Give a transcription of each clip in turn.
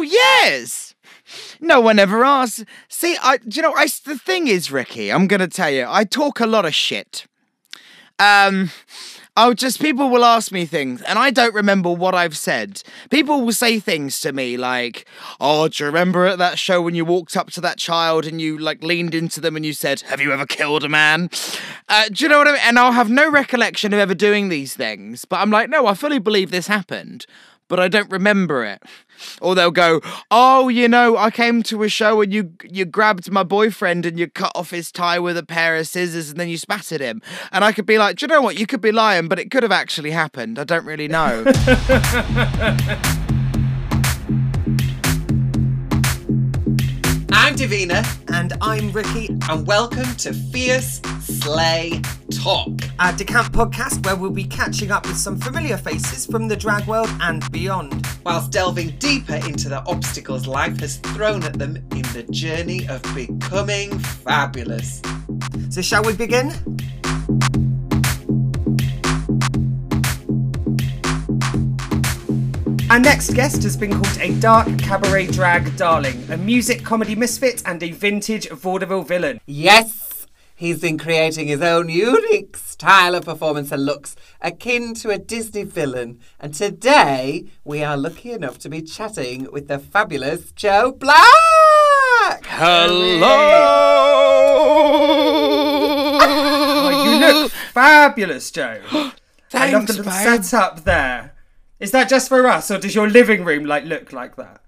Oh yes. No one ever asks. See, I you know I the thing is, Ricky, I'm gonna tell you, I talk a lot of shit. Um I'll just people will ask me things and I don't remember what I've said. People will say things to me like, "Oh, do you remember at that show when you walked up to that child and you like leaned into them and you said, "Have you ever killed a man?" Uh, do you know what I mean? And I'll have no recollection of ever doing these things, but I'm like, "No, I fully believe this happened." But I don't remember it. Or they'll go, "Oh, you know, I came to a show and you you grabbed my boyfriend and you cut off his tie with a pair of scissors and then you spat at him." And I could be like, "Do you know what? You could be lying, but it could have actually happened. I don't really know." Davina, And I'm Ricky, and welcome to Fierce Slay Talk. a Decamp podcast where we'll be catching up with some familiar faces from the drag world and beyond. Whilst delving deeper into the obstacles life has thrown at them in the journey of becoming fabulous. So, shall we begin? Our next guest has been called a dark cabaret drag darling, a music comedy misfit, and a vintage vaudeville villain. Yes, he's been creating his own unique style of performance and looks akin to a Disney villain. And today we are lucky enough to be chatting with the fabulous Joe Black. Hello. Oh, you look fabulous, Joe. Thanks, I love the little babe. setup there. Is that just for us, or does your living room like look like that?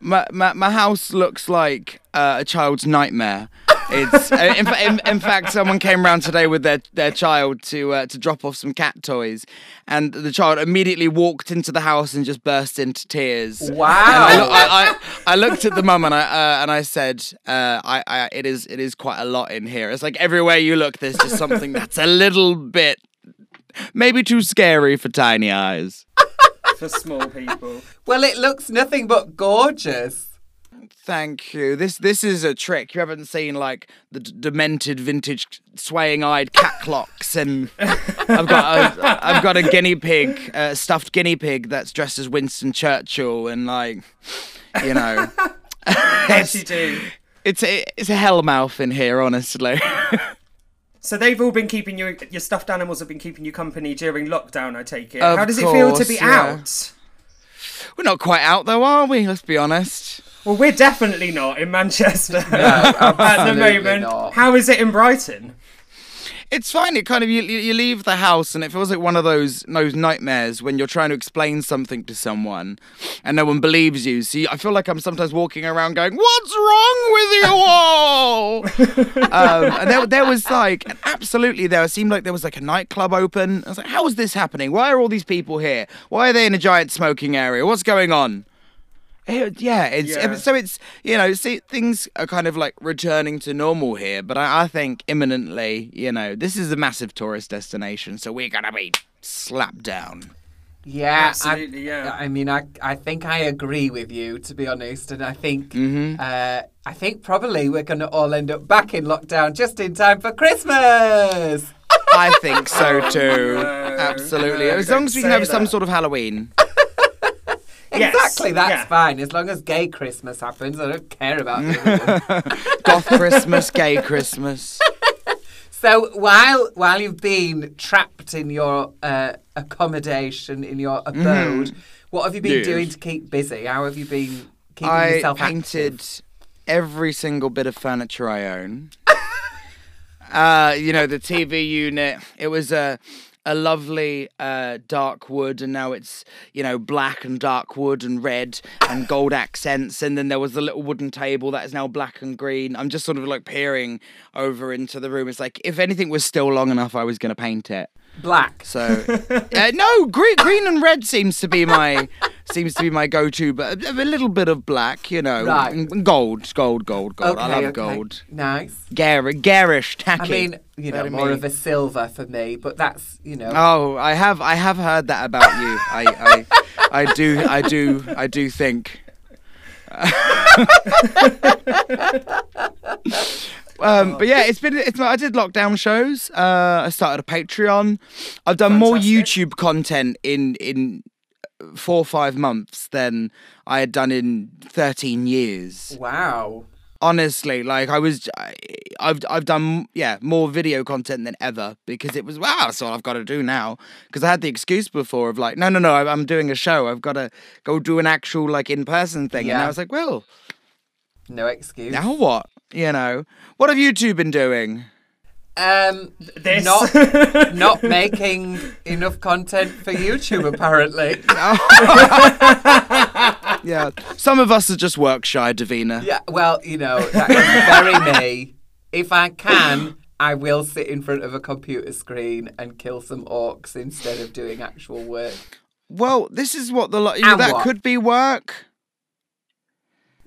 My, my, my house looks like uh, a child's nightmare. It's uh, in, in, in fact, someone came around today with their, their child to uh, to drop off some cat toys, and the child immediately walked into the house and just burst into tears. Wow. I, loo- I, I, I looked at the mum and I uh, and I said, uh, I, I it is it is quite a lot in here. It's like everywhere you look, there's just something that's a little bit maybe too scary for tiny eyes. For small people. Well, it looks nothing but gorgeous. Thank you. This this is a trick. You haven't seen like the d- demented vintage swaying-eyed cat clocks, and I've got a, I've got a guinea pig, uh, stuffed guinea pig that's dressed as Winston Churchill, and like, you know, Yes, you do. it's a, it's a hellmouth in here, honestly. So they've all been keeping you, your stuffed animals have been keeping you company during lockdown, I take it. Of How does it feel to be yeah. out? We're not quite out though, are we? Let's be honest. Well, we're definitely not in Manchester at the moment. not. How is it in Brighton? It's fine. It kind of you, you you leave the house and it feels like one of those those nightmares when you're trying to explain something to someone and no one believes you. See, I feel like I'm sometimes walking around going, "What's wrong with you all?" um, and there, there was like absolutely there It seemed like there was like a nightclub open. I was like, "How is this happening? Why are all these people here? Why are they in a giant smoking area? What's going on?" It- yeah, it's Yeah. so it's you know see things are kind of like returning to normal here, but I, I think imminently, you know, this is a massive tourist destination, so we're gonna be slapped down. Yeah, Absolutely, I, yeah. I mean, I, I think I agree with you, to be honest, and I think, Mm-hmm. uh, I think probably we're going to all end up back in lockdown just in time for Christmas. I think so too. no, Absolutely, no, as long as we can have some that. sort of Halloween. Yes, Exactly, that's yeah. fine as long as gay Christmas happens. I don't care about. Goth Christmas, gay Christmas. So while while you've been trapped in your uh, accommodation in your abode, what have you been Mm-hmm. Yes. doing to keep busy? How have you been keeping I yourself painted every single bit of furniture I own. uh, you know, the TV unit. It was a a lovely uh, dark wood, and now it's you know black and dark wood and red and gold accents. And then there was the little wooden table that is now black and green. I'm just sort of like peering over into the room. It's like if anything was still long enough, I was going to paint it. Black. So uh, no, green, green and red seems to be my seems to be my go-to, but a, a little bit of black, you know, Right. and gold, gold, gold, gold. I love okay. gold. Nice. Gare, garish, tacky. I mean, you know, more me. of a silver for me, but that's you know. Oh, I have, I have heard that about you. I, I, I do, I do, I do think. Um, but yeah, it's been. It's. I did lockdown shows. Uh, I started a Patreon. I've done more YouTube content in in four or five months than I had done in 13 years. Wow. Honestly, like I was, I, I've I've done yeah more video content than ever because it was wow that's all I've got to do now. Because I had the excuse before of like no no no I'm doing a show. I've got to go do an actual like in person thing. And I was like well No excuse. now what? You know? What have you two been doing Um, This. not not making enough content for YouTube apparently. yeah some of us are just work shy Davina Yeah, well, you know, that is very me. If I can, I will sit in front of a computer screen and kill some orcs instead of doing actual work. well this is what the lo- that what? could be work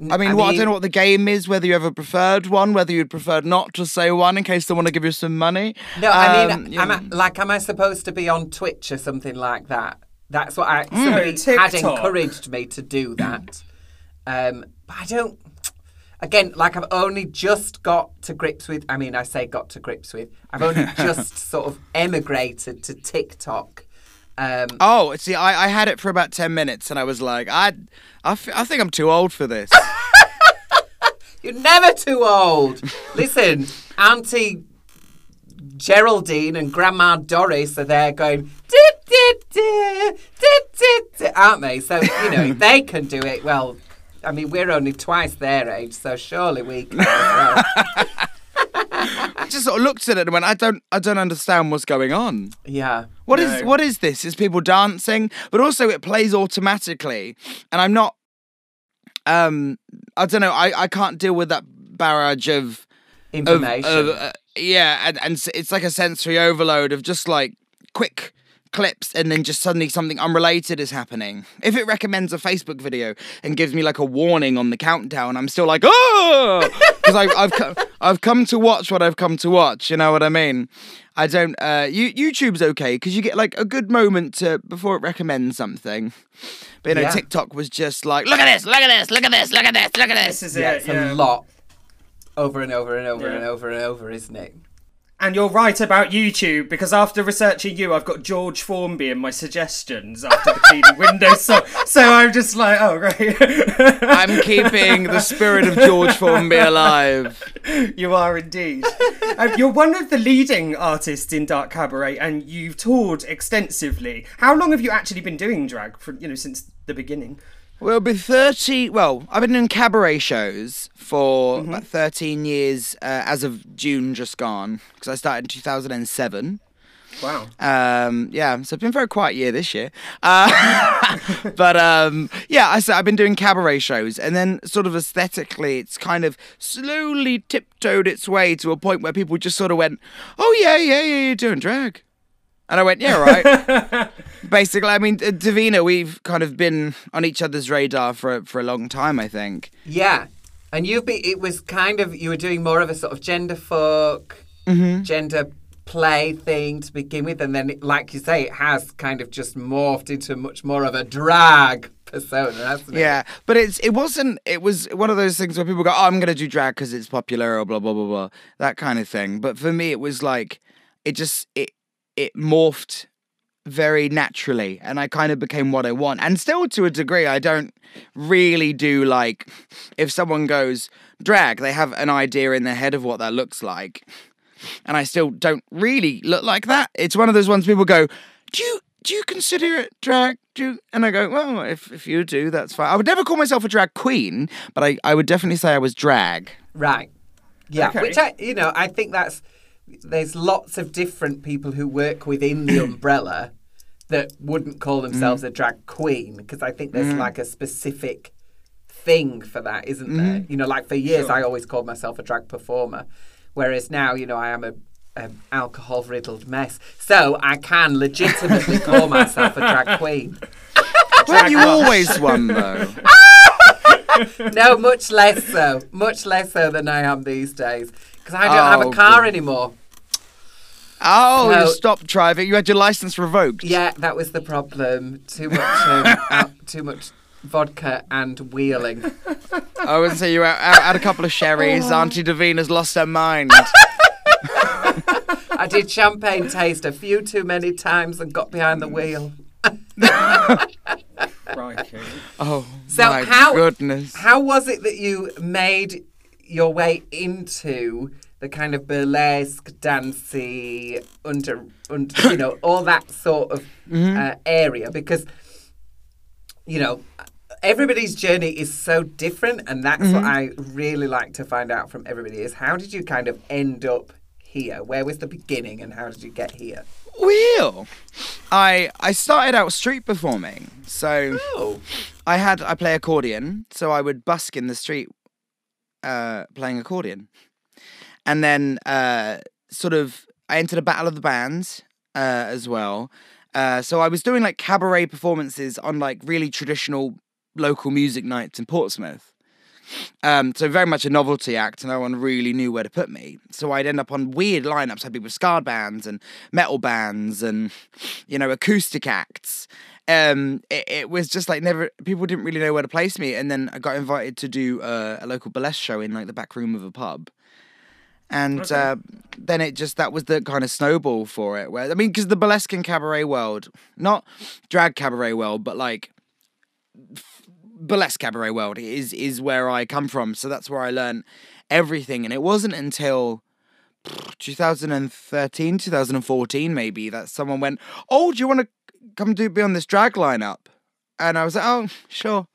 I mean, what, I don't know what the game is, whether you ever preferred one, whether you'd preferred not to say one in case they want to give you some money. No, I mean, Um, am I, like, am I supposed to be on Twitch or something like that? That's what I Hmm. somebody had encouraged me to do that. Um, but I don't. Again, like I've only just got to grips with. I mean, I say got to grips with. I've only just sort of emigrated to TikTok. Um, Oh, see, I, I had it for about 10 minutes and I was like, I, I, f- I think I'm too old for this. You're never too old. Listen, Auntie Geraldine and Grandma Doris are there going, "Did, did, did, did, did, did," aren't they? So, you know, if they can do it, well, I mean, we're only twice their age, so surely we can as well. I just sort of looked at it and went, I don't, I don't understand what's going on. Yeah. What is, No. what is this? Is people dancing? But also it plays automatically and I'm not, um, I don't know, I, I can't deal with that barrage of, of, Information. of uh, yeah, and, and it's like a sensory overload of just like quick clips and then just suddenly something unrelated is happening. If it recommends a Facebook video and gives me like a warning on the countdown, I'm still like, oh, because I've co- I've come to watch what I've come to watch. You know what I mean? I don't. Uh, you, YouTube's okay because you get like a good moment to before it recommends something. But you know, Yeah. TikTok was just like, look at this, look at this, look at this, look at this, look at This this. is yeah, it. it's yeah. a lot. Over and over and over Yeah. and over and over, isn't it? And you're right about YouTube because after researching you, I've got George Formby in my suggestions after the cleaning windows. So, so I'm just like, oh great, I'm keeping the spirit of George Formby alive. you are indeed. um, you're one of the leading artists in Dark Cabaret, and you've toured extensively. How long have you actually been doing drag? For you know, since the beginning. Well, be 30. Well, I've been doing cabaret shows for about 13 years uh, as of June just gone, because I started in 2007. Wow. Um, yeah, so it's been a very quiet year this year. Uh, but um, yeah, I said I've been doing cabaret shows, and then sort of aesthetically, it's kind of slowly tiptoed its way to a point where people just sort of went, "Oh yeah, yeah, yeah, you're doing drag," and I went, "Yeah, right." Basically, I mean, uh, Davina, we've kind of been on each other's radar for for a long time. I think. Yeah. And you've been, it was kind of, you were doing more of a sort of gender folk, Mm-hmm. gender play thing to begin with. And then, it, like you say, it has kind of just morphed into much more of a drag persona, hasn't it? Yeah, but it's it wasn't. It was one of those things where people go, "Oh, I'm gonna do drag because it's popular," or blah blah blah blah, that kind of thing. But for me, it was like it just it it morphed very naturally, and I kind of became what I want. And still, to a degree, I don't really do like if someone goes drag, they have an idea in their head of what that looks like, and I still don't really look like that. It's one of those ones people go, "Do you?" Do you consider it drag? Do you? And I go, well, if if you do, that's fine. I would never call myself a drag queen, but I, I would definitely say I was drag. Right. Yeah. Okay. Which I, you know, I think that's, there's lots of different people who work within the umbrella that wouldn't call mm. themselves a drag queen because I think there's mm. like a specific thing for that, isn't there? Mm. You know, like for years I always called myself a drag performer, whereas now, you know, I am a, a alcohol riddled mess. So I can legitimately call myself a drag queen. Weren't you always one though? No, much less so. Much less so than I am these days because I don't have Oh, a car good. anymore. Oh, No. you stopped driving. You had your license revoked. Yeah, that was the problem. Too much, um, al- too much vodka and wheeling. I would say you out, out, had a couple of sherries. Auntie Davina's lost her mind. I did champagne taste a few too many times and got behind the wheel. Crikey. Oh, So my how goodness. how was it that you made your way into the kind of burlesque, dancey, under, under you know, all that sort of Mm-hmm. uh, area? Because you know, everybody's journey is so different, and that's what I really like to find out from everybody is how did you kind of end up here? Where was the beginning, and how did you get here? Well, I I started out street performing, so Oh, I had I play accordion, so I would busk in the street, uh, playing accordion, and then uh, sort of I entered a battle of the bands uh, as well. Uh, so I was doing like cabaret performances on like really traditional local music nights in Portsmouth. Um, so very much a novelty act, and no one really knew where to put me. So I'd end up on weird lineups. I'd be with ska bands and metal bands and you know acoustic acts. Um, it, it was just like never. People didn't really know where to place me, and then I got invited to do uh, a local burlesque show in like the back room of a pub. And Okay. uh, then it just that was the kind of snowball for it. Where I mean, because the burlesque and cabaret world, not drag cabaret world, but like burlesque cabaret world is is where I come from. So that's where I learned everything. And it wasn't until 2013, 2014, maybe that someone went, "Oh, do you want to come do be on this drag lineup?" And I was like, "Oh, sure,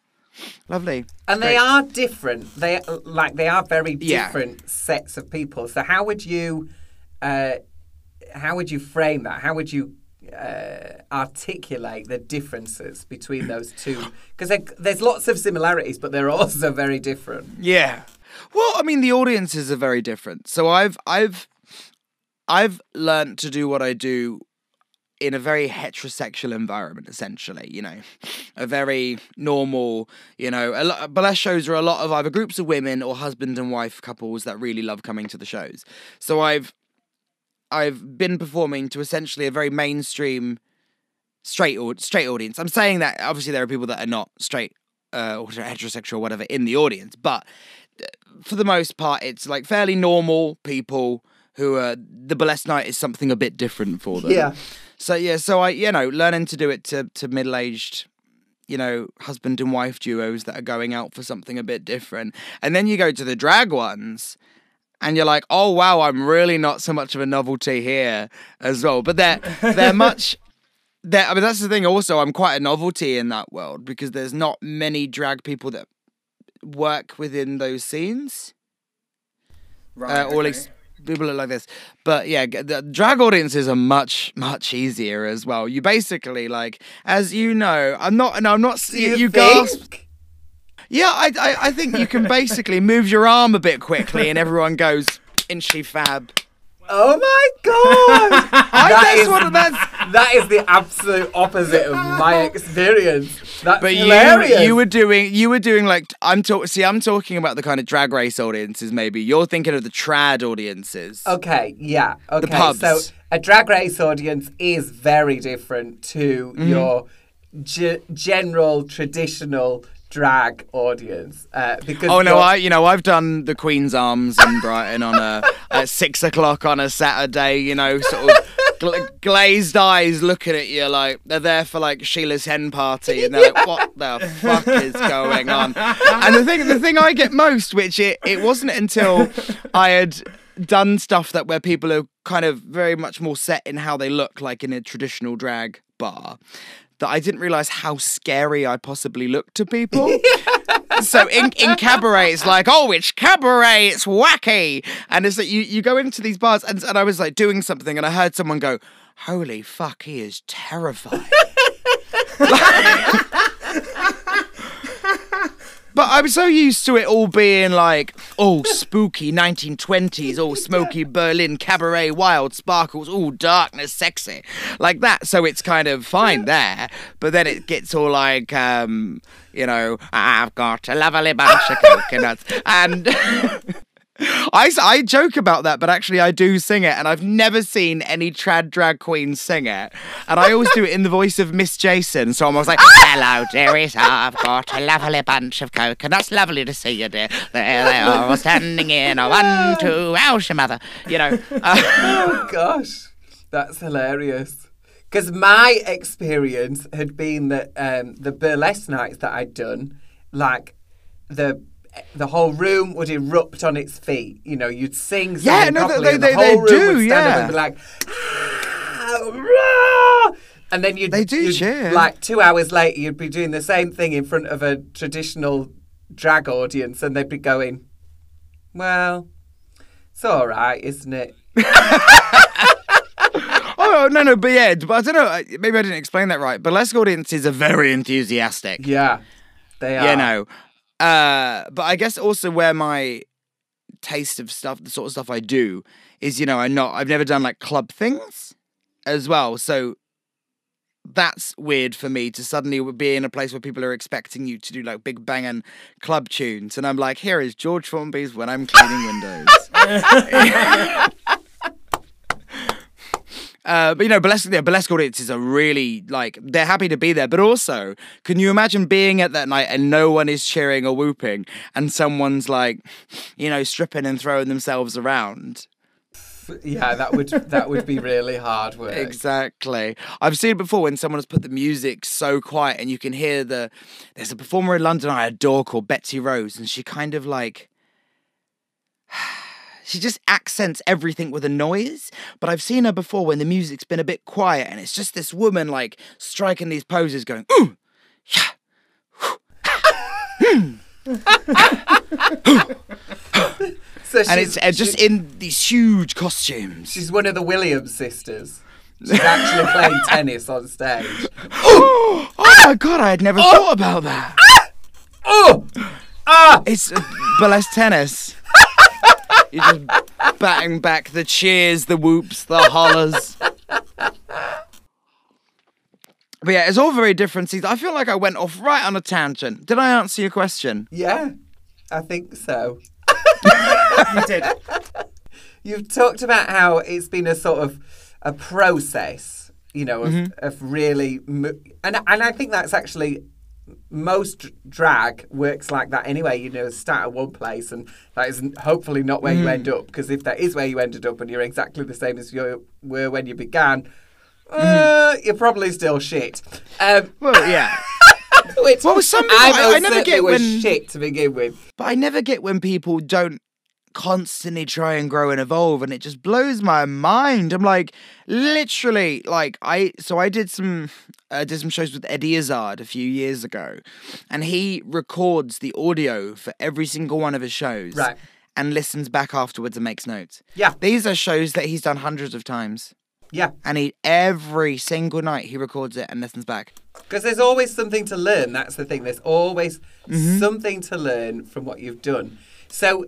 lovely." And they are different. They like they are very Yeah. different sets of people. So how would you, uh, how would you frame that? How would you uh, articulate the differences between those two? Because there's lots of similarities, but they're also very different. Yeah. Well, I mean, the audiences are very different. So I've I've I've learned to do what I do in a very heterosexual environment, essentially. You know, a very normal. You know, a lot, burlesque shows are a lot of either groups of women or husband and wife couples that really love coming to the shows. So I've I've been performing to essentially a very mainstream straight au- straight audience. I'm saying that obviously there are people that are not straight uh, or heterosexual or whatever in the audience, but uh, for the most part, it's like fairly normal people who are the burlesque night is something a bit different for them. Yeah. So yeah, so I you know learning to do it to to middle aged. You know, husband and wife duos that are going out for something a bit different. And then you go to the drag ones, and you're like, oh wow, I'm really not so much of a novelty here as well. But they're they're much there I mean that's the thing also I'm quite a novelty in that world because there's not many drag people that work within those scenes Right. uh, or at okay. least people are like this. But yeah the drag audiences are much much easier as well. You basically like as you know I'm not no I'm not you, you, you gasp. Yeah I, I I think you can basically move your arm a bit quickly and everyone goes inchy fab Oh my god! I, that's what that's that is the absolute opposite of my experience. That's But you hilarious. you were doing you were doing like I'm talking. See, I'm talking about the kind of drag race audiences. Maybe you're thinking of the trad audiences. Okay, yeah. Okay. pubs. So a drag race audience is very different to Mm-hmm. your ge- general traditional drag audience uh, because Oh no, I you know I've done the Queen's Arms in Brighton on a at six o'clock on a Saturday. You know, sort of gla- glazed eyes looking at you like they're there for like Sheila's hen party, and they're like, "What the fuck is going on?" And the thing, the thing I get most, which it it wasn't until I had done stuff that where people are kind of very much more set in how they look, like in a traditional drag bar. That I didn't realize how scary I possibly looked to people so in, in cabaret, it's like, oh, it's cabaret, it's wacky. And it's like you, you go into these bars, and, and I was like doing something, and I heard someone go, holy fuck, he is terrifying. But I'm so used to it all being like, oh, spooky 1920s, all smoky Berlin cabaret, wild sparkles, all darkness, sexy, like that. So it's kind of fine there. But then it gets all like, um, you know, I've got a lovely bunch of coconuts. And I, I joke about that, but actually I do sing it, and I've never seen any trad drag queen sing it. And I always do it in the voice of Miss Jason. So I'm always like, hello, dearies, I've got a lovely bunch of coconuts. Lovely to see you, dear. There they are, all standing in a one, two, how's your mother? You know. Uh, Oh gosh, that's hilarious. Because my experience had been that um, the burlesque nights that I'd done, like the the whole room would erupt on its feet. You know, you'd sing something Yeah, no, properly, they- and the whole they room do, would stand up and be like, "Ah, rah!" and then you'd They do you'd- cheer. Like two hours later, you'd be doing the same thing in front of a traditional drag audience, and they'd be going, "Well, it's all right, isn't it?" Oh no, no, but yeah, but I don't know. Maybe I didn't explain that right. Burlesque audiences are very enthusiastic. Yeah, they are. You know, uh, but I guess also where my taste of stuff, the sort of stuff I do, is you know I'm not. I've never done like club things as well, so that's weird for me to suddenly be in a place where people are expecting you to do like big bang and club tunes, and I'm like, here is George Formby's when I'm cleaning windows. Uh, but you know, burlesque, yeah, burlesque audiences are really like they're happy to be there. But also, can you imagine being at that night and no one is cheering or whooping, and someone's like, you know, stripping and throwing themselves around? Yeah, that would that would be really hard work. Exactly. I've seen it before when someone has put the music so quiet and you can hear the. There's a performer in London I adore called Betsy Rose, and she kind of like. She just accents everything with a noise. But I've seen her before when the music's been a bit quiet and it's just this woman like striking these poses going, ooh, yeah. So And it's uh, just in these huge costumes. she's one of the Williams sisters. She's actually playing tennis on stage. oh my god, I had never thought about that. Oh, ah, It's uh, burlesque tennis. You're just batting back the cheers, the whoops, the hollers. But yeah, it's all very different. See, I feel like I went off right on a tangent. Did I answer your question? yeah, I think so. You did. You've talked about how it's been a sort of a process, you know, of, Mm-hmm. of really, mo- and and I think that's actually most drag works like that anyway. You know, start at one place, and that is hopefully not where you Mm. end up. Because if that is where you ended up, and you're exactly the same as you were when you began, uh, you're probably still shit. Um, Well, yeah. which Well, some people- I, I- never get when- shit to begin with. But I never get when people don't constantly try and grow and evolve and it just blows my mind. I'm like literally like I so I did some uh, did some shows with Eddie Izzard a few years ago and he records the audio for every single one of his shows. Right. And listens back afterwards and makes notes. Yeah. These are shows that he's done hundreds of times. Yeah, And he every single night he records it and listens back. Because there's always something to learn. That's the thing. There's always Mm-hmm. something to learn from what you've done. So,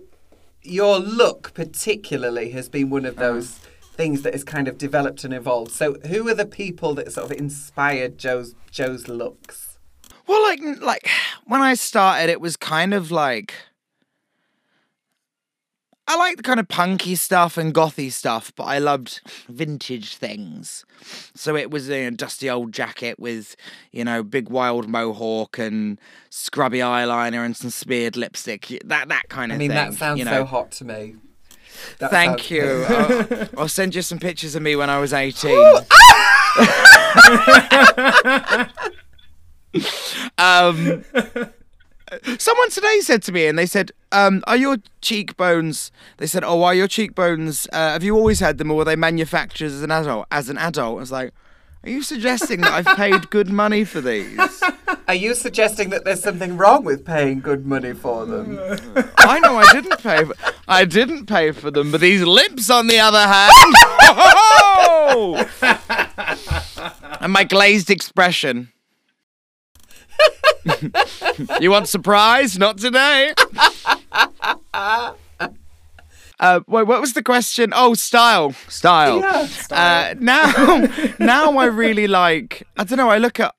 your look, particularly, has been one Uh-huh. of those things that has kind of developed and evolved. So, who are the people that sort of inspired Joe's Joe's looks? Well, like, like when I started, it was kind of like I liked the kind of punky stuff and gothy stuff, but I loved vintage things. So it was a dusty old jacket with, you know, big wild mohawk and scrubby eyeliner and some smeared lipstick. That that kind of I mean, thing. that sounds you so hot to me. That Thank sounds- you. I'll, I'll send you some pictures of me when I was 18. um, someone today said to me, and they said, um, Are your cheekbones, they said, Oh, are your cheekbones, uh, have you always had them or were they manufactured as an adult? As an adult? I was like, Are you suggesting that I've paid good money for these? Are you suggesting that there's something wrong with paying good money for them? I know I didn't pay. For, I didn't pay for them, but these lips, on the other hand, and my glazed expression. you want surprise? Not today. Uh, wait, what was the question? Oh, style, style. Yeah, Uh, now, now I really like. I don't know. I look at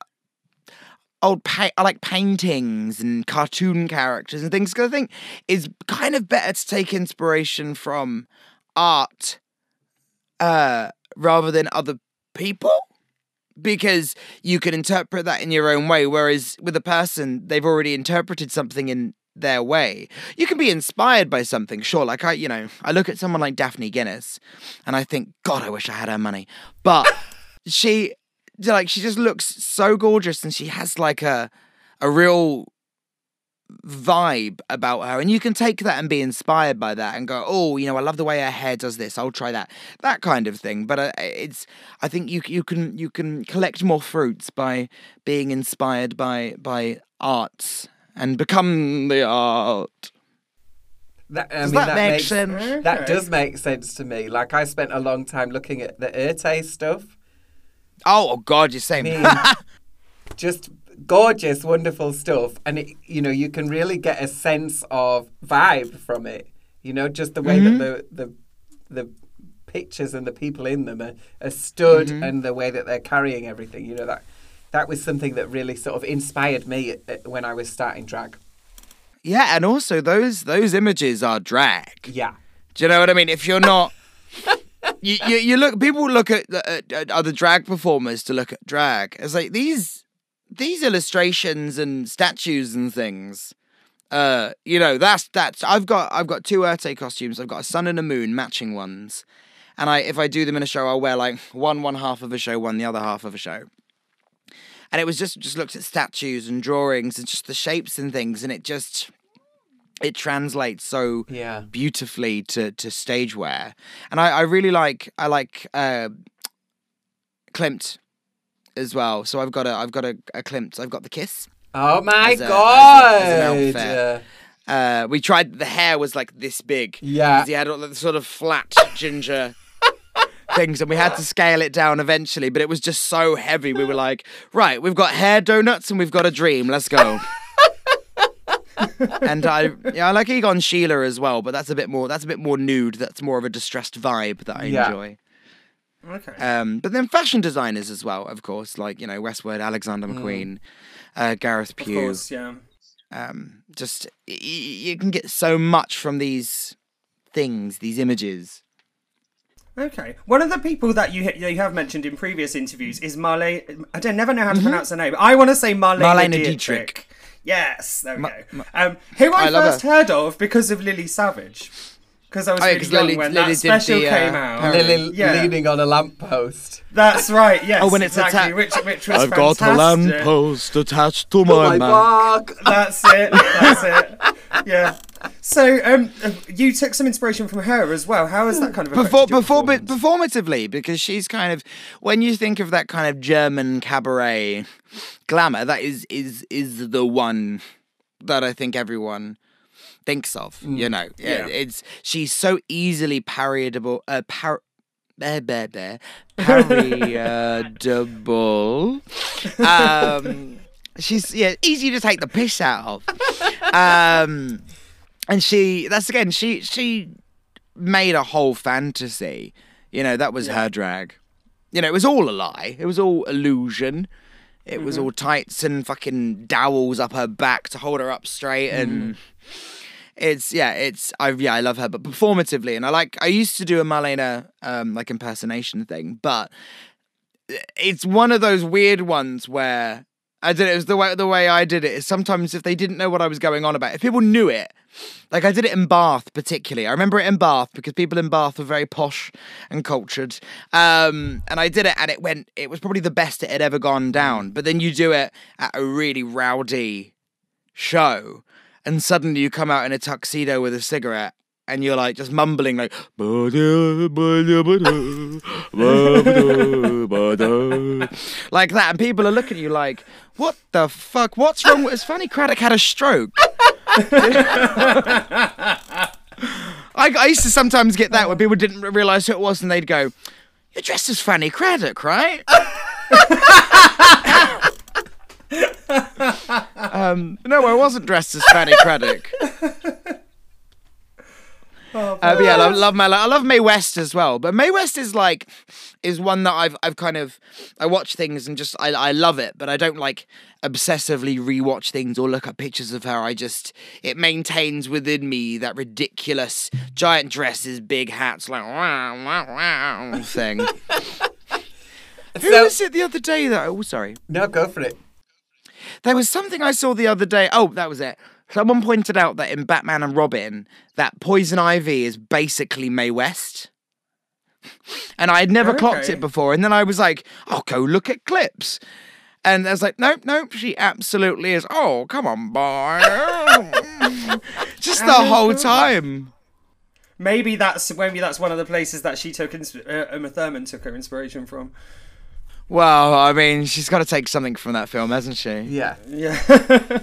old pa- I like paintings and cartoon characters and things because I think it's kind of better to take inspiration from art uh, rather than other people because you can interpret that in your own way. Whereas with a person, they've already interpreted something in their way. You can be inspired by something, sure. Like I, you know, I look at someone like Daphne Guinness and I think, God, I wish I had her money. But she like she just looks so gorgeous, and she has like a a real vibe about her. And you can take that and be inspired by that and go oh you know i love the way her hair does this. I'll try that. That kind of thing. But uh, it's i think you you can you can collect more fruits by being inspired by by arts and become the art. That, I does mean, that, make makes, sense? That does make sense to me. Like I spent a long time looking at the Erté stuff. oh, oh god you're saying I mean, just gorgeous, wonderful stuff, and it, you know you can really get a sense of vibe from it. You know, just the way Mm-hmm. that the the the pictures and the people in them are, are stood, Mm-hmm. and the way that they're carrying everything. You know that that was something that really sort of inspired me uh, when I was starting drag. yeah and also those those images are drag Yeah. Do you know what I mean? If you're not, you, you, you look. People look at, at, at other drag performers to look at drag. It's like these these illustrations and statues and things. Uh, you know, that's that's. I've got I've got two Erté costumes. I've got a sun and a moon matching ones, and I if I do them in a show, I'll wear like one one half of a show, one the other half of a show. And it was just just looked at statues and drawings and just the shapes and things, and it just it translates so Yeah. beautifully to to stage wear and i i really like i like uh klimt as well so i've got a i've got a, a klimt i've got the kiss Oh my As a- as a- god! as outfit. Uh, uh we tried the hair was like this big Yeah. he had all the sort of flat ginger things and we had to scale it down eventually but it was just so heavy we were like right we've got hair donuts and we've got a dream let's go and I yeah I like Egon Schiele as well, but that's a bit more that's a bit more nude. That's more of a distressed vibe that I Yeah. enjoy. Okay. Um, but then fashion designers as well, of course, like you know Westwood, Alexander McQueen, uh, Gareth of Pugh. course, yeah. Um, just y- you can get so much from these things, these images. Okay. One of the people that you you have mentioned in previous interviews is Marlene. I don't never know how to pronounce her name. I want to say Marlene, Marlene Dietrich. Dietrich. Yes, there we go. um, who I, I first heard of because of Lily Savage. Because I was Oh, yeah, really 'cause young Lily- when Lily that special the, uh, came out. Lily Yeah. leaning on a lamppost. That's right. Yes. Oh, when it's exactly, atta- which which was fantastic. post attached to Oh my god! That's it. That's it. Yeah. So, um, you took some inspiration from her as well. How has that kind of Perfor- affected your perform- performance? performatively because she's kind of when you think of that kind of German cabaret glamour, that is is is the one that I think everyone thinks of. You know, Yeah. it's she's so easily parodiable. Uh, par- blah, blah, blah, parodiable. um, she's yeah easy to take the piss out of. Um, and she that's again she she made a whole fantasy. You know, that was her drag. You know, it was all a lie. It was all illusion. It was all tights and fucking dowels up her back to hold her up straight and it's yeah, it's I yeah, I love her, but performatively and I like I used to do a Marlena um like impersonation thing, but it's one of those weird ones where I did it, it was the way the way I did it is sometimes if they didn't know what I was going on about, if people knew it, like I did it in Bath particularly. I remember it in Bath because people in Bath were very posh and cultured. Um, and I did it and it went it was probably the best it had ever gone down. But then you do it at a really rowdy show and suddenly you come out in a tuxedo with a cigarette and you're like just mumbling like like that and people are looking at you like what the fuck? What's wrong with it's Fanny Cradock had a stroke. I, I used to sometimes get that when people didn't realize who it was and they'd go you're dressed as Fanny Cradock right um, no I wasn't dressed as Fanny Cradock Uh, yeah, I love, love my I love Mae West as well. But Mae West is like is one that I've I've kind of I watch things and just I I love it, but I don't like obsessively rewatch things or look at pictures of her. I just it maintains within me that ridiculous giant dresses, big hats, like wow wow wow thing. Who So- was it the other day that oh sorry. No, go for it. There was something I saw the other day. Oh, that was it. Someone pointed out that in Batman and Robin, that Poison Ivy is basically Mae West. and I had never clocked it before. And then I was like, "I'll go look at clips." And I was like, nope, nope, she absolutely is. Oh, come on, boy. Just the whole time. Maybe that's maybe that's one of the places that she took insp- uh, Uma Thurman took her inspiration from. Well, I mean, she's got to take something from that film, hasn't she? Yeah. Yeah.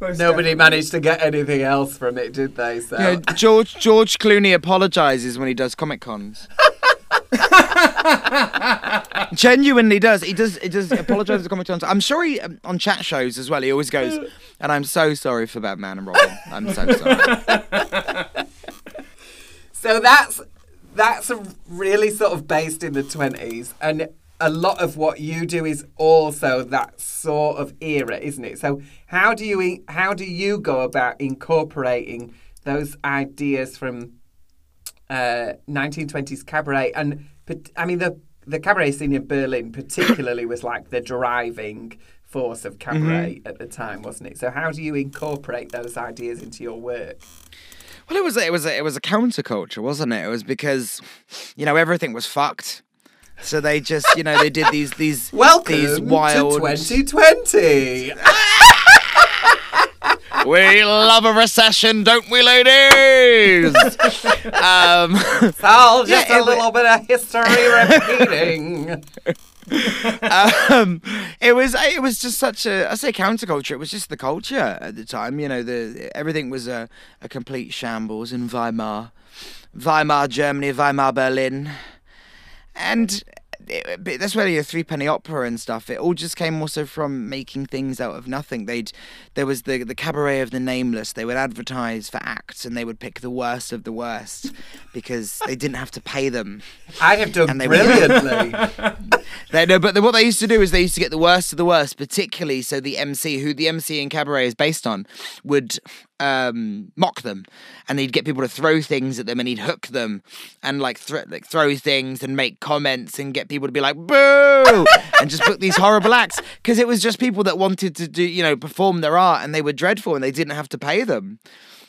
Most Nobody definitely. managed to get anything else from it, did they? So You know, George George Clooney apologizes when he does comic cons. Genuinely does. He does. He does apologize to comic cons. I'm sure he um, on chat shows as well. He always goes, and I'm so sorry for Batman and Robin. I'm so sorry. So that's that's really sort of based in the twenties, and a lot of what you do is also that sort of era, isn't it? So how do you how do you go about incorporating those ideas from uh, 1920s cabaret? And I mean the the cabaret scene in Berlin particularly was like the driving force of cabaret at the time, wasn't it? So how do you incorporate those ideas into your work? Well, it was it was it was a counterculture, wasn't it? It was because, you know, everything was fucked. So they just, you know, they did these these Welcome these wild. to 2020. We love a recession, don't we, ladies? um, It's all just Yeah, a it- little bit of history repeating. um, it was it was just such a I say counterculture. It was just the culture at the time. You know, the everything was a, a complete shambles in Weimar, Weimar Germany, Weimar Berlin, and. Eh, it, that's where your three penny opera and stuff. It all just came also from making things out of nothing. They'd there was the the cabaret of the nameless. They would advertise for acts and they would pick the worst of the worst because they didn't have to pay them. I have done brilliantly. They no, but what they used to do is they used to get the worst of the worst, particularly so the MC, who the MC in Cabaret is based on, would um, mock them, and he'd get people to throw things at them, and he'd hook them, and like, thro- like throw things and make comments, and get people to be like boo, and just book these horrible acts because it was just people that wanted to do, you know, perform their art, and they were dreadful, and they didn't have to pay them.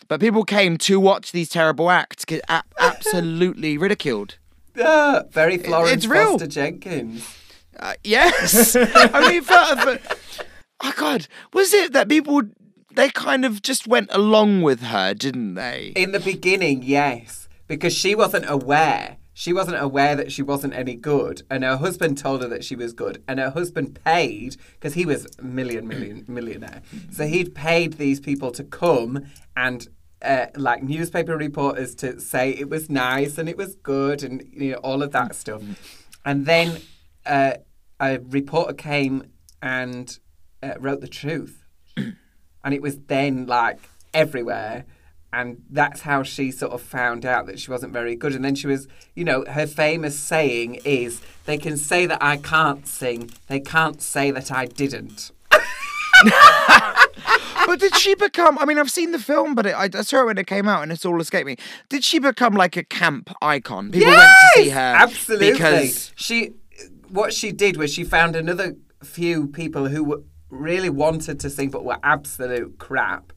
But people came to watch these terrible acts, get a- absolutely ridiculed. Ah, very Florence it's real. Foster Jenkins. Uh, yes. I mean, for, for, oh God, was it that people they kind of just went along with her, didn't they? In the beginning, yes, because she wasn't aware. She wasn't aware that she wasn't any good, and her husband told her that she was good, and her husband paid because he was a million, million, millionaire. So he'd paid these people to come and. Uh, like newspaper reporters to say it was nice and it was good and you know all of that stuff, and then uh, a reporter came and uh, wrote the truth, and it was then like everywhere. And that's how she sort of found out that she wasn't very good. And then she was you know her famous saying is they can say that i can't sing. They can't say that i didn't but did she become? I mean, I've seen the film, but it, I, I saw it when it came out, and it's all escaped me. Did she become like a camp icon? People went to see her absolutely because she what she did was she found another few people who were, really wanted to sing but were absolute crap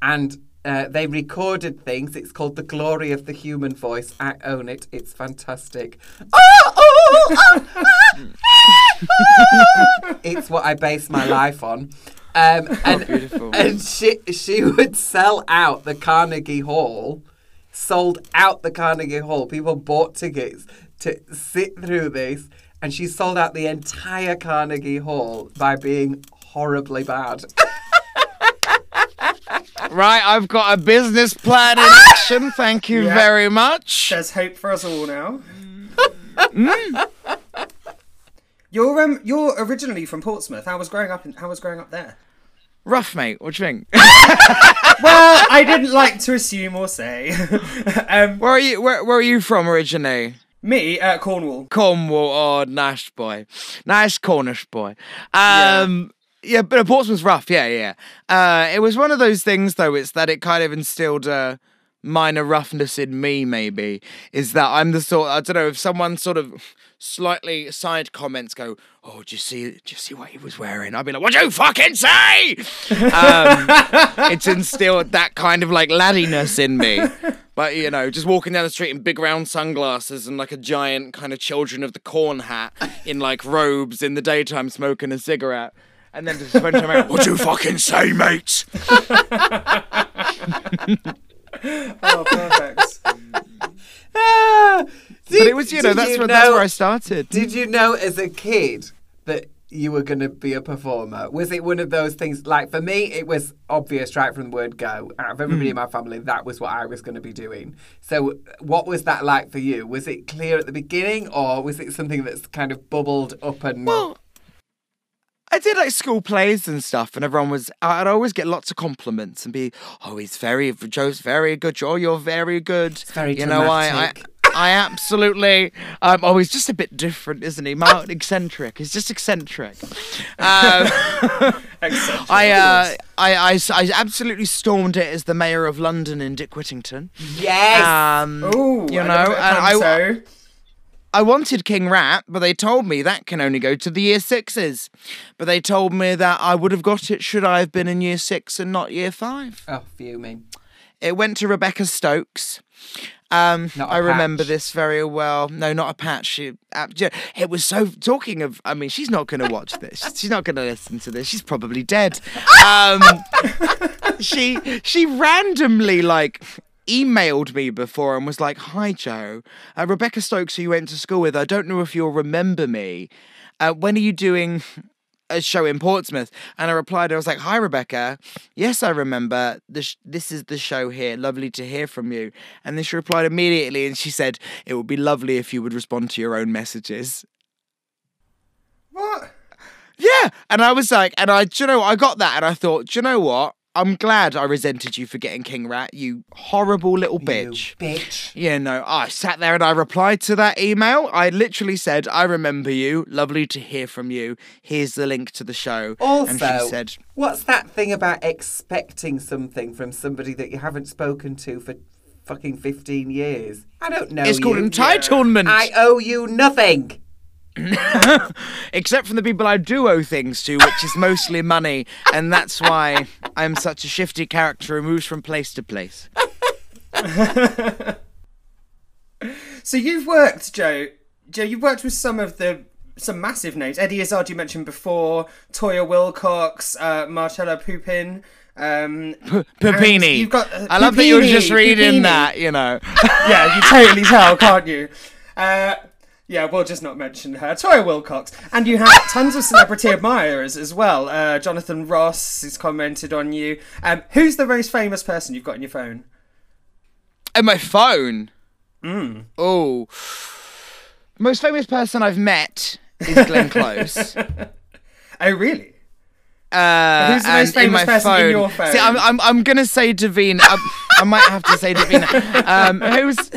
and uh, they recorded things. It's called The Glory of the Human Voice. I own it. It's fantastic. Oh, oh, oh, ah, ah. it's what I base my life on. Um, and, beautiful. and she she would sell out the Carnegie Hall, sold out the Carnegie Hall. People bought tickets to sit through this, and she sold out the entire Carnegie Hall by being horribly bad. right, I've got a business plan in action. Thank you Yeah. very much. There's hope for us all now. Mm. You're um you're originally from Portsmouth. How was growing up in how was growing up there? Rough, mate. What do you think? Well, I didn't like to assume or say. um, where are you? Where, where are you from originally? me, uh, Cornwall. Cornwall, oh, nice boy, nice Cornish boy. Um, yeah, but Portsmouth's rough. Yeah, yeah. Uh, it was one of those things, though. It's that it kind of instilled a minor roughness in me. Maybe is that I'm the sort. I don't know if someone sort of slightly side comments go, "Oh, do you see? Do you see what he was wearing?" I'd be like, "What'd you fucking say?" um, it's instilled that kind of like laddiness in me. But you know, just walking down the street in big round sunglasses and like a giant kind of children of the corn hat in like robes in the daytime smoking a cigarette. And then just went to What'd you fucking say, mate? Oh, perfect. Ah, But it was, you know, that's you where that's where I started. Did you know as a kid that you were going to be a performer? Was it one of those things? Like for me, it was obvious right from the word go. Out of everybody in my family, that was what I was going to be doing. So, what was that like for you? Was it clear at the beginning, or was it something that's kind of bubbled up and? Well, I did like school plays and stuff, and everyone was. I'd always get lots of compliments and be, "Oh, he's very Joe's very good. Joe, you're very good." It's very good. you know, I, I, dramatic. I absolutely. Um, oh, he's just a bit different, isn't he? Mild eccentric. He's just eccentric. Um, Eccentric, I, uh. I, I, I absolutely stormed it as the mayor of London in Dick Whittington. yes. Um, Ooh, you know, love a bit of and I, panto. I wanted King Rat, but they told me that can only go to the year sixes. But they told me that I would have got it should I have been in year six and not year five. oh, fuming. It went to Rebecca Stokes. Um, I remember this very well. No, not a patch. She, it was so. Talking of, I mean, she's not going to watch this. She's not going to listen to this. She's probably dead. Um, she she randomly like emailed me before and was like, "Hi Joe, uh, Rebecca Stokes, who you went to school with. I don't know if you'll remember me. Uh, when are you doing?" A show in Portsmouth, and I replied. I was like, "Hi, Rebecca. Yes, I remember. This this is the show here. Lovely to hear from you." And then she replied immediately, and she said, "It would be lovely if you would respond to your own messages." What? Yeah, and I was like, and I, do you know, I got that, and I thought, do you know what? I'm glad I resented you for getting King Rat, you horrible little bitch. You bitch. Yeah, no, I sat there and I replied to that email. I literally said, I remember you. Lovely to hear from you. Here's the link to the show. Also, and she said, what's that thing about expecting something from somebody that you haven't spoken to for fucking 15 years? I don't know. It's called you. entitlement. I owe you nothing. Except from the people I do owe things to, which is mostly money. And that's why I'm such a shifty character who moves from place to place. So you've worked, Joe. Joe, you've worked with some of the some massive names. Eddie Izzard, you mentioned before. Toyah Willcox, uh, Marcella Pupin. Um, Puppini. you've got, uh, I love that you were Puppini, just reading Puppini. that, you know. yeah, you totally tell, can't you? Uh, yeah, we'll just not mention her. Toyah Willcox. And you have tons of celebrity admirers as well. Uh, Jonathan Ross has commented on you. Um, who's the most famous person you've got on your phone? And my phone. Oh. Most famous person I've met is Glenn Close. Oh, really? Uh, Who's the most famous in person in your phone? See, I'm, I'm, I'm gonna say Davina. I, I might have to say Davina. Um, who's?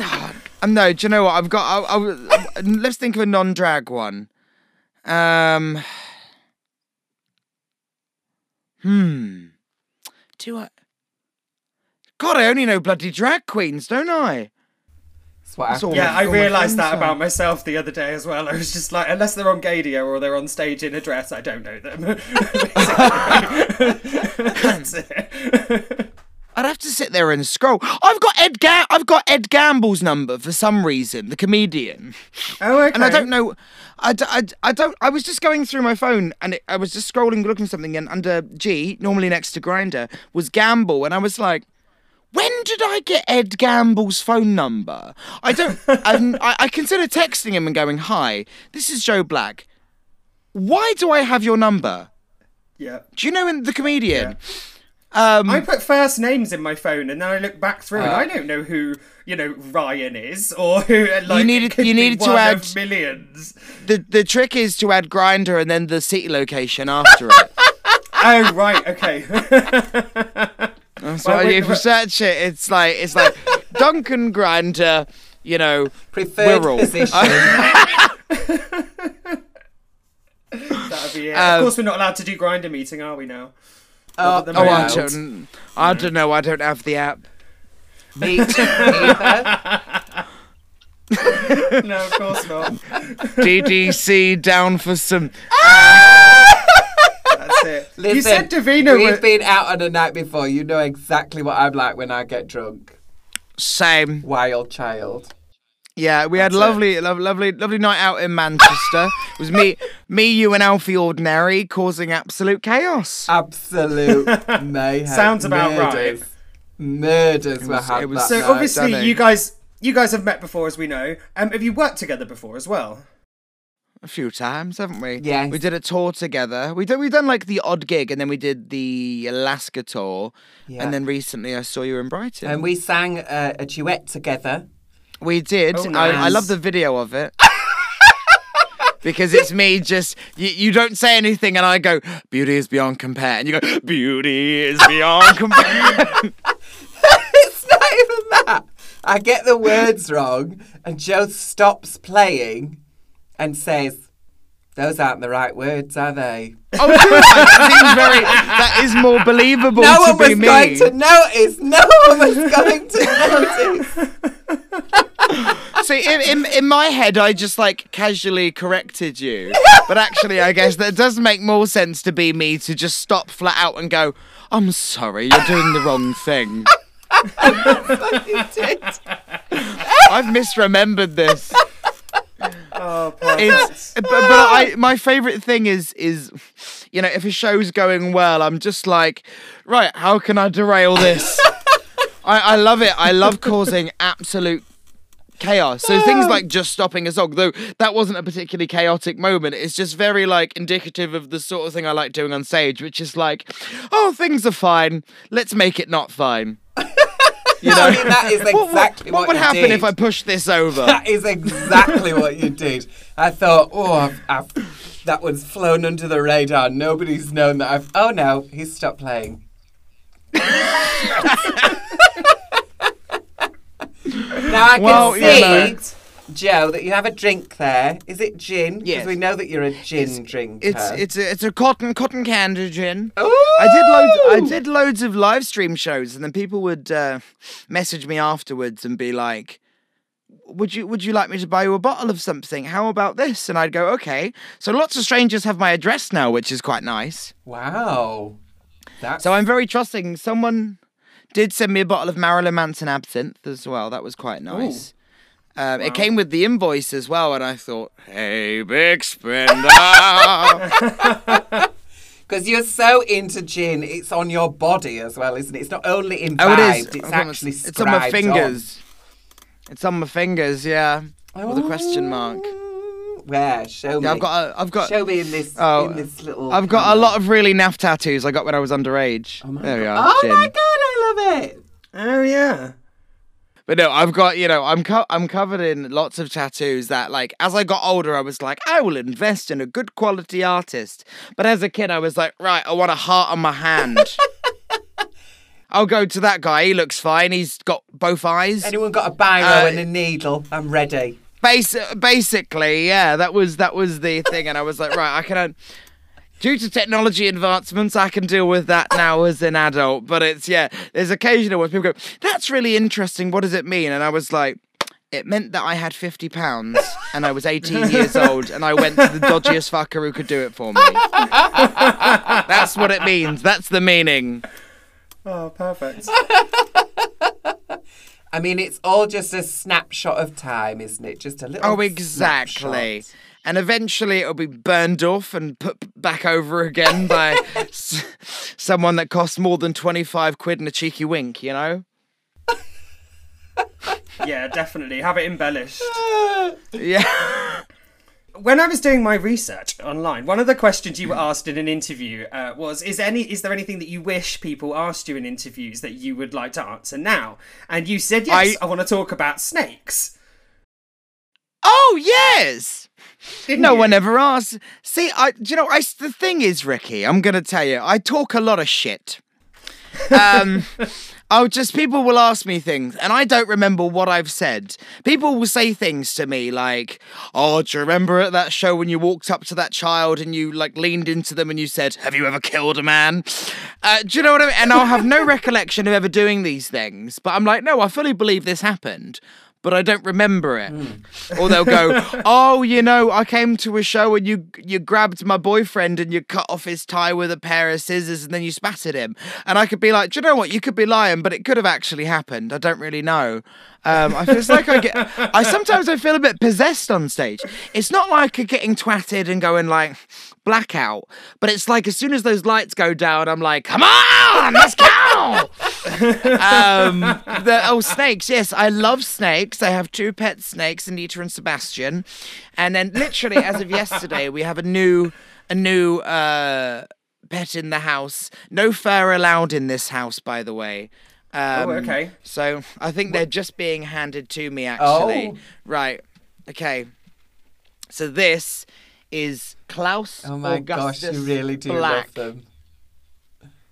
Um, no, do you know what? I've got. I, I, let's think of a non-drag one. Um. Hmm. Do I? God, I only know bloody drag queens, don't I? That's what That's all happened. Yeah, I realised that about myself the other day as well. I was just like, unless they're on Gadio or they're on stage in a dress, I don't know them. That's it. I'd have to sit there and scroll. I've got Ed. Ga- I've got Ed Gamble's number for some reason, the comedian. oh, okay. And I don't know. I, d- I, d- I don't. I was just going through my phone and it, I was just scrolling, looking something, and under G, normally next to Grindr, was Gamble, and I was like. When did I get Ed Gamble's phone number? I don't. I, I consider texting him and going, "Hi, this is Joe Black. Why do I have your number? Yeah. Do you know in the comedian? Um, I put first names in my phone and then I look back through and Uh. I don't know who, you know, Ryan is or who, like, needed- you be needed to add- millions. the the trick is to add Grindr and then the city location after it. Oh, right, okay. That's Well, why if you search it, it's like it's like Duncan Grinder, you know, Preferred Wirral. position. That'd be it. Um, of course, we're not allowed to do grinder meeting, are we now? Oh, Not at the Oh, I moment. don't, I don't know. I don't have the app. me either. no, of course not. DDC down for some. That's it. Listen, you said Davina we've was. been out on a night before. You know exactly what I'm like when I get drunk. Same. Wild child. Yeah, we had That's it. lovely, lo- lovely, lovely night out in Manchester. it was me, me, you, and Alfie Ordinary causing absolute chaos. Absolute mayhem. Sounds about right. Murders. Murders were was- had it was So night. obviously don't you guys you guys have met before as we know. Um, have you worked together before as well? A few times, haven't we? Yeah. We did a tour together. We did. We done like the odd gig, and then we did the Alaska tour, Yeah. and then recently I saw you in Brighton. And we sang uh, a duet together. We did. Oh, I, I love the video of it. because it's me just you, you don't say anything and I go beauty is beyond compare and you go beauty is beyond compare. it's not even that. I get the words wrong, and Joe stops playing and says, Those aren't the right words, are they? oh, seems very. That is more believable No one was me. going to notice. No one was going to notice. See, in, in in my head, I just like casually corrected you, but actually, I guess that does make more sense to be me to just stop flat out and go, "I'm sorry, you're doing the wrong thing." I've misremembered this. Oh, It's but, but I my favorite thing is is you know if a show's going well I'm just like right how can I derail this I, I love it I love causing absolute chaos so things like ah. just stopping a song though that wasn't a particularly chaotic moment it's just very like indicative of the sort of thing I like doing on stage which is like oh things are fine let's make it not fine you know I mean, that is What- what- exactly what, what, would you happen did. if I pushed this over That is exactly what you did. I thought, oh, I've, I've, that one's flown under the radar. Nobody's known that I've. Oh no, he's stopped playing. now I can Well, see, you know. Joe, that you have a drink there. Is it gin? Yes. Because we know that you're a gin drinker. It's it's a, it's a cotton cotton candy gin. Ooh! I did loads. I did loads of live stream shows, and then people would uh, message me afterwards and be like, "Would you Would you like me to buy you a bottle of something? How about this?" And I'd go, "Okay." So lots of strangers have my address now, which is quite nice. Wow. That's So I'm very trusting. Someone did send me a bottle of Marilyn Manson absinthe as well. That was quite nice. Um, It came with the invoice as well, and I thought, "Hey, big spender." because you're so into gin. It's on your body as well, isn't it? It's not only imbibed. Oh, it is. It's I've got my- actually It's on my fingers. It's on my fingers. Yeah. With a question mark. Where? Show me. Yeah, I've got. A, I've got. Show me in this. Oh, in this little. I've got a lot of really naff tattoos I got when I was underage. Oh my there we are. Oh Gin. my god! I love it. Oh yeah. But no, I've got. You know, I'm co- I'm covered in lots of tattoos that, like, as I got older, I was like, I will invest in a good quality artist. But as a kid, I was like, right, I want a heart on my hand. I'll go to that guy. He looks fine. He's got both eyes. Anyone got a biro Uh, and a needle? I'm ready. Basi- basically, yeah, that was that was the thing, and I was like, right, I can. Due to technology advancements, I can deal with that now as an adult. But it's yeah, there's occasional when people go, "That's really interesting. What does it mean?" And I was like, "It meant that I had fifty pounds and I was eighteen years old, and I went to the dodgiest fucker who could do it for me." That's what it means. That's the meaning. Oh, perfect. I mean, it's all just a snapshot of time, isn't it? Just a little. Oh, exactly. snapshot. And eventually it'll be burned off and put back over again by s- someone that costs more than 25 quid and a cheeky wink, you know? yeah, definitely. Have it embellished. Yeah. When I was doing my research online, one of the questions you were asked in an interview uh, was: "Is any is there anything that you wish people asked you in interviews that you would like to answer now?" And you said, "Yes, I, I- want to talk about snakes." Oh, yes. Didn't No you? one ever asks. See, I, do you know, I, the thing is, Ricky, I'm going to tell you, I talk a lot of shit. Um, I'll just, people will ask me things and I don't remember what I've said. People will say things to me like, oh, do you remember at that show when you walked up to that child and you like leaned into them and you said, have you ever killed a man? Uh, do you know what I mean? And I'll have no recollection of ever doing these things, but I'm like, no, I fully believe this happened. But I don't remember it. Or they'll go, "Oh, you know, I came to a show and you you grabbed my boyfriend and you cut off his tie with a pair of scissors and then you spat at him." And I could be like, "Do you know what? You could be lying, but it could have actually happened. I don't really know." Um, I feel like I get. I sometimes I feel a bit possessed on stage. It's not like a getting twatted and going like blackout, but it's like as soon as those lights go down, I'm like, come on, let's go. um, the, oh, snakes. Yes, I love snakes. I have two pet snakes, Anita and Sebastian, and then literally as of yesterday, we have a new a new uh, pet in the house. No fur allowed in this house, by the way. Um, Oh, okay. So I think they're just being handed to me, actually. Oh. Right. Okay. So this is Klaus Oh my Augustus gosh, you really do Black. love them.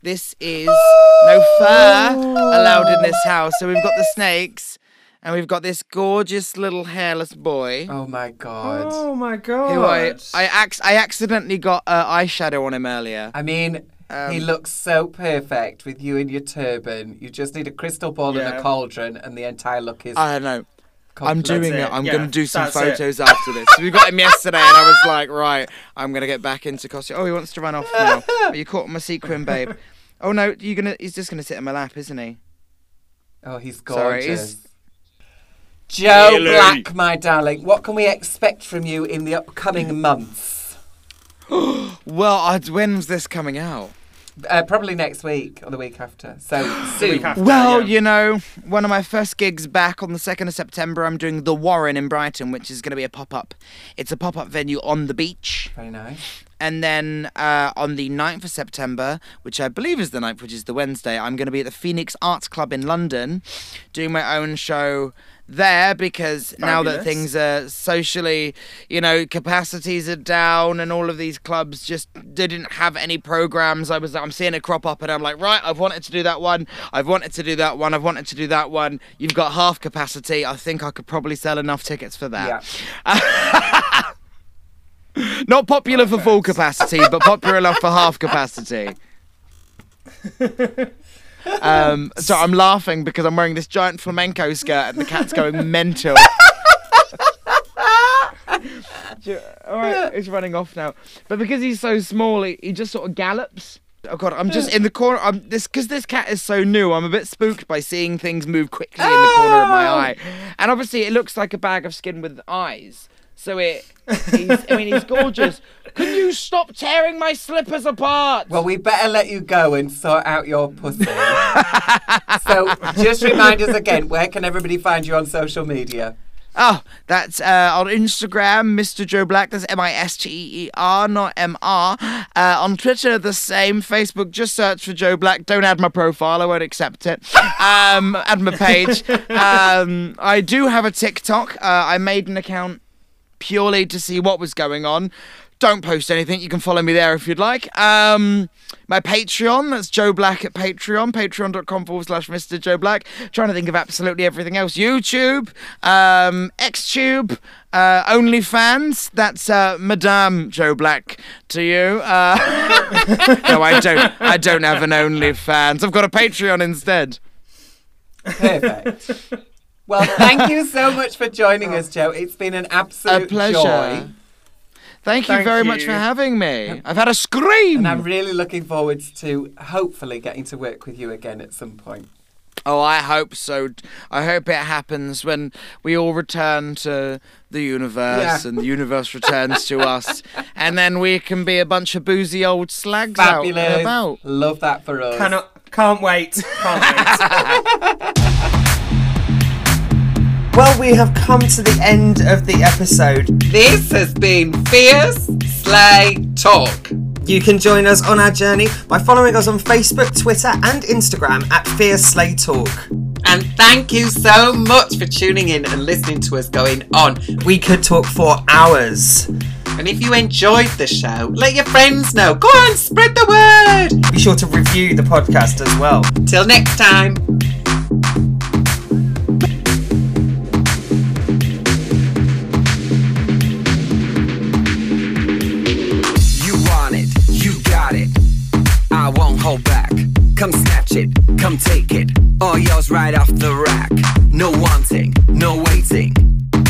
This is no fur allowed in this house. So we've got the snakes, and we've got this gorgeous little hairless boy. Oh my god. Oh my god. Who I I, ac- I accidentally got uh, eyeshadow on him earlier. I mean, he Um, looks so perfect with you in your turban. You just need a crystal ball and a cauldron, and the entire look is. I don't know. I'm doing it, it. I'm yeah, going to do some that's it. photos after this. We got him yesterday, and I was like, right, I'm going to get back into costume. Oh, he wants to run off now. But you caught my sequin, babe. Oh no, you're gonna? He's just gonna sit in my lap, isn't he? Oh, he's Sorry, gorgeous. he's- Joe Really? Black, my darling, what can we expect from you in the upcoming months? Well, i when's this coming out? Uh, probably next week or the week after. So soon. after. Well, yeah. you know, one of my first gigs back on the 2nd of September, I'm doing The Warren in Brighton, which is going to be a pop up. It's a pop up venue on the beach. Very nice. And then uh, on the 9th of September, which I believe is the 9th, which is the Wednesday, I'm going to be at the Phoenix Arts Club in London doing my own show there because now that things are socially, you know, capacities are down and all of these clubs just didn't have any programs. I was I'm seeing it crop up and I'm like, right, I've wanted to do that one. I've wanted to do that one. I've wanted to do that one. You've got half capacity. I think I could probably sell enough tickets for that. Yeah. Not popular for full capacity, but popular enough for half capacity. Um, so I'm laughing because I'm wearing this giant flamenco skirt and the cat's going mental. All right, he's running off now. But because he's so small, he, he just sort of gallops. Oh god, I'm just in the corner. I'm this because this cat is so new. I'm a bit spooked by seeing things move quickly in the corner of my Oh! eye, and obviously it looks like a bag of skin with eyes. So it, he's, I mean, he's gorgeous. Can you stop tearing my slippers apart? Well, we better let you go and sort out your pussy. so, just remind us again, where can everybody find you on social media? Oh, that's uh, on Instagram, Mr. Joe Black. That's M I S T E E R, not M R. Uh, on Twitter, the same. Facebook, just search for Joe Black. Don't add my profile, I won't accept it. Um, add my page. Um, I do have a TikTok. Uh, I made an account purely to see what was going on. Don't post anything. You can follow me there if you'd like. Um, my Patreon, that's Joe Black at Patreon, patreon.com forward slash Mr. Joe Black. Trying to think of absolutely everything else. YouTube, um, Xtube, uh, OnlyFans, that's uh, Madame Joe Black to you. Uh, no, I don't. I don't have an OnlyFans. I've got a Patreon instead. Perfect. Well, thank you so much for joining us, Joe. Oh. It's been an A absolute pleasure. joy. Thank you Thank very much for having me. I've had a scream. And I'm really looking forward to hopefully getting to work with you again at some point. Oh, I hope so. I hope it happens when we all return to the universe Yeah. and the universe returns to us, and then we can be a bunch of boozy old slags out and about. Love that for us. Cannot, can't wait. Can't wait. Well, we have come to the end of the episode. This has been Fierce Slay Talk. You can join us on our journey by following us on Facebook, Twitter, and Instagram at Fierce Slay Talk. And thank you so much for tuning in and listening to us going on. We could talk for hours. And if you enjoyed the show, let your friends know. Go on, spread the word. Be sure to review the podcast as well. Till next time. Hold back. Come snatch it, come take it. All yours right off the rack. No wanting, no waiting.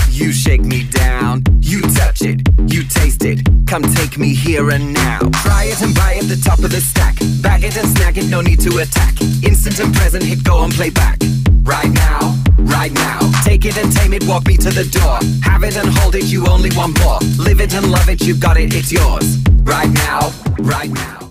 You shake me down, you touch it, you taste it. Come take me here and now. Try it and buy it, the top of the stack. Bag it and snag it, no need to attack. Instant and present, hit go and play back. Right now, right now. Take it and tame it, walk me to the door. Have it and hold it, you only want more. Live it and love it, you got it, it's yours. Right now, right now.